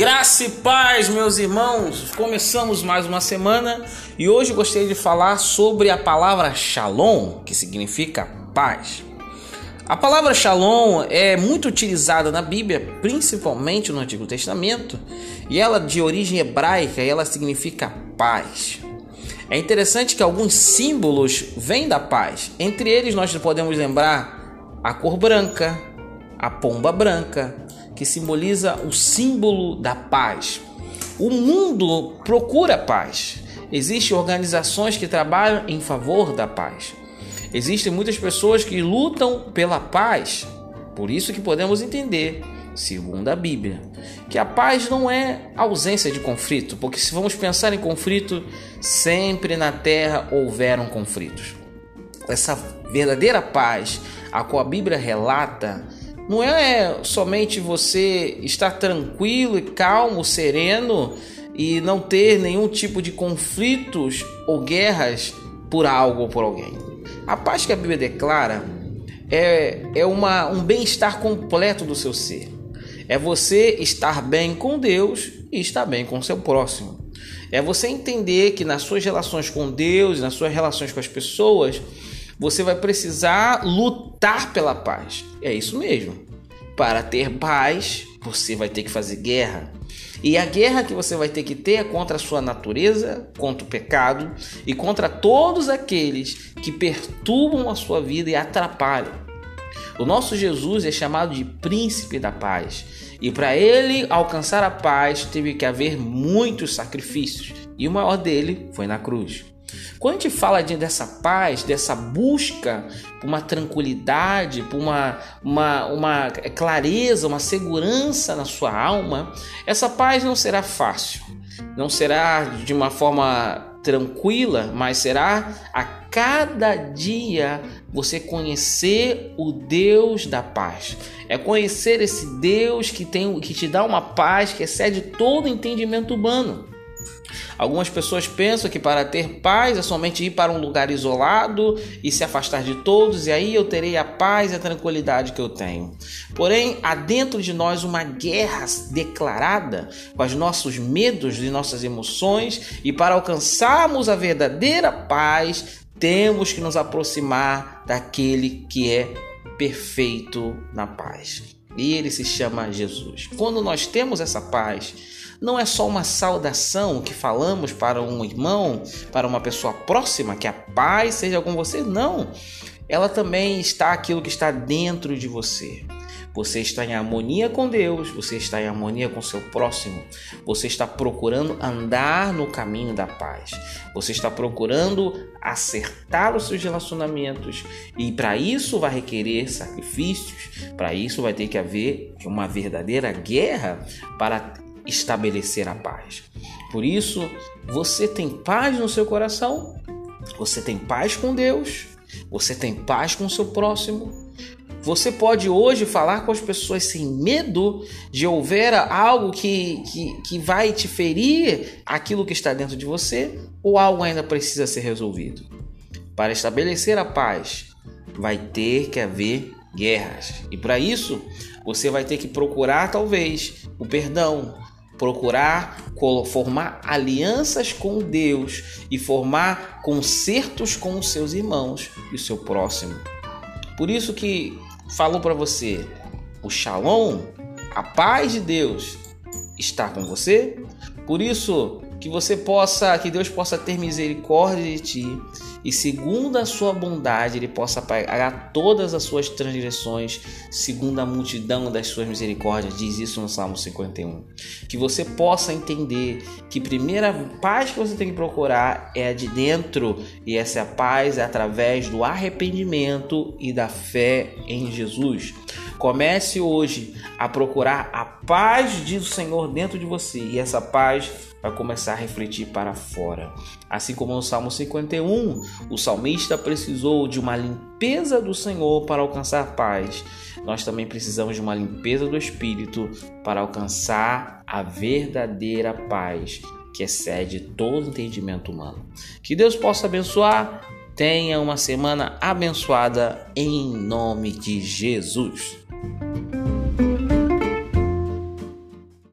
Graça e paz, meus irmãos. Começamos mais uma semana e hoje gostaria de falar sobre a palavra Shalom, que significa paz. A palavra Shalom é muito utilizada na Bíblia, principalmente no Antigo Testamento, e ela de origem hebraica, ela significa paz. É interessante que alguns símbolos vêm da paz. Entre eles nós podemos lembrar a cor branca, a pomba branca, que simboliza o símbolo da paz. O mundo procura paz. Existem organizações que trabalham em favor da paz. Existem muitas pessoas que lutam pela paz. Por isso que podemos entender, segundo a Bíblia, que a paz não é ausência de conflito, porque se vamos pensar em conflito, sempre na terra houveram conflitos. Essa verdadeira paz, a qual a Bíblia relata, não é somente você estar tranquilo e calmo, sereno e não ter nenhum tipo de conflitos ou guerras por algo ou por alguém. A paz que a Bíblia declara é, é uma, um bem-estar completo do seu ser. É você estar bem com Deus e estar bem com o seu próximo. É você entender que nas suas relações com Deus, nas suas relações com as pessoas, você vai precisar lutar pela paz. É isso mesmo. Para ter paz, você vai ter que fazer guerra. E a guerra que você vai ter que ter é contra a sua natureza, contra o pecado e contra todos aqueles que perturbam a sua vida e atrapalham. O nosso Jesus é chamado de príncipe da paz. E para ele alcançar a paz, teve que haver muitos sacrifícios. E o maior dele foi na cruz. Quando a gente fala de, dessa paz, dessa busca por uma tranquilidade, por uma, uma, uma clareza, uma segurança na sua alma, essa paz não será fácil, não será de uma forma tranquila, mas será a cada dia você conhecer o Deus da paz. É conhecer esse Deus que tem que te dá uma paz que excede todo entendimento humano. Algumas pessoas pensam que para ter paz é somente ir para um lugar isolado e se afastar de todos, e aí eu terei a paz e a tranquilidade que eu tenho. Porém, há dentro de nós uma guerra declarada com os nossos medos e nossas emoções, e para alcançarmos a verdadeira paz, temos que nos aproximar daquele que é perfeito na paz. E ele se chama Jesus. Quando nós temos essa paz, não é só uma saudação que falamos para um irmão, para uma pessoa próxima, que a paz seja com você. Não. Ela também está aquilo que está dentro de você. Você está em harmonia com Deus, você está em harmonia com seu próximo, você está procurando andar no caminho da paz, você está procurando acertar os seus relacionamentos e para isso vai requerer sacrifícios, para isso vai ter que haver uma verdadeira guerra para estabelecer a paz. Por isso, você tem paz no seu coração, você tem paz com Deus, você tem paz com o seu próximo. Você pode hoje falar com as pessoas sem medo de houver algo que, que, que vai te ferir aquilo que está dentro de você ou algo ainda precisa ser resolvido. Para estabelecer a paz, vai ter que haver guerras. E para isso, você vai ter que procurar talvez o perdão, procurar formar alianças com Deus e formar concertos com os seus irmãos e o seu próximo. Por isso que falo para você, o Shalom, a paz de Deus está com você. Por isso que você possa, que Deus possa ter misericórdia de ti e segundo a sua bondade ele possa pagar todas as suas transgressões, segundo a multidão das suas misericórdias, diz isso no Salmo 51. Que você possa entender que a primeira paz que você tem que procurar é a de dentro, e essa paz é através do arrependimento e da fé em Jesus. Comece hoje a procurar a paz do Senhor dentro de você, e essa paz vai começar a refletir para fora. Assim como no Salmo 51, o salmista precisou de uma limpeza do Senhor para alcançar paz. Nós também precisamos de uma limpeza do espírito para alcançar a verdadeira paz que excede todo entendimento humano. Que Deus possa abençoar. Tenha uma semana abençoada em nome de Jesus.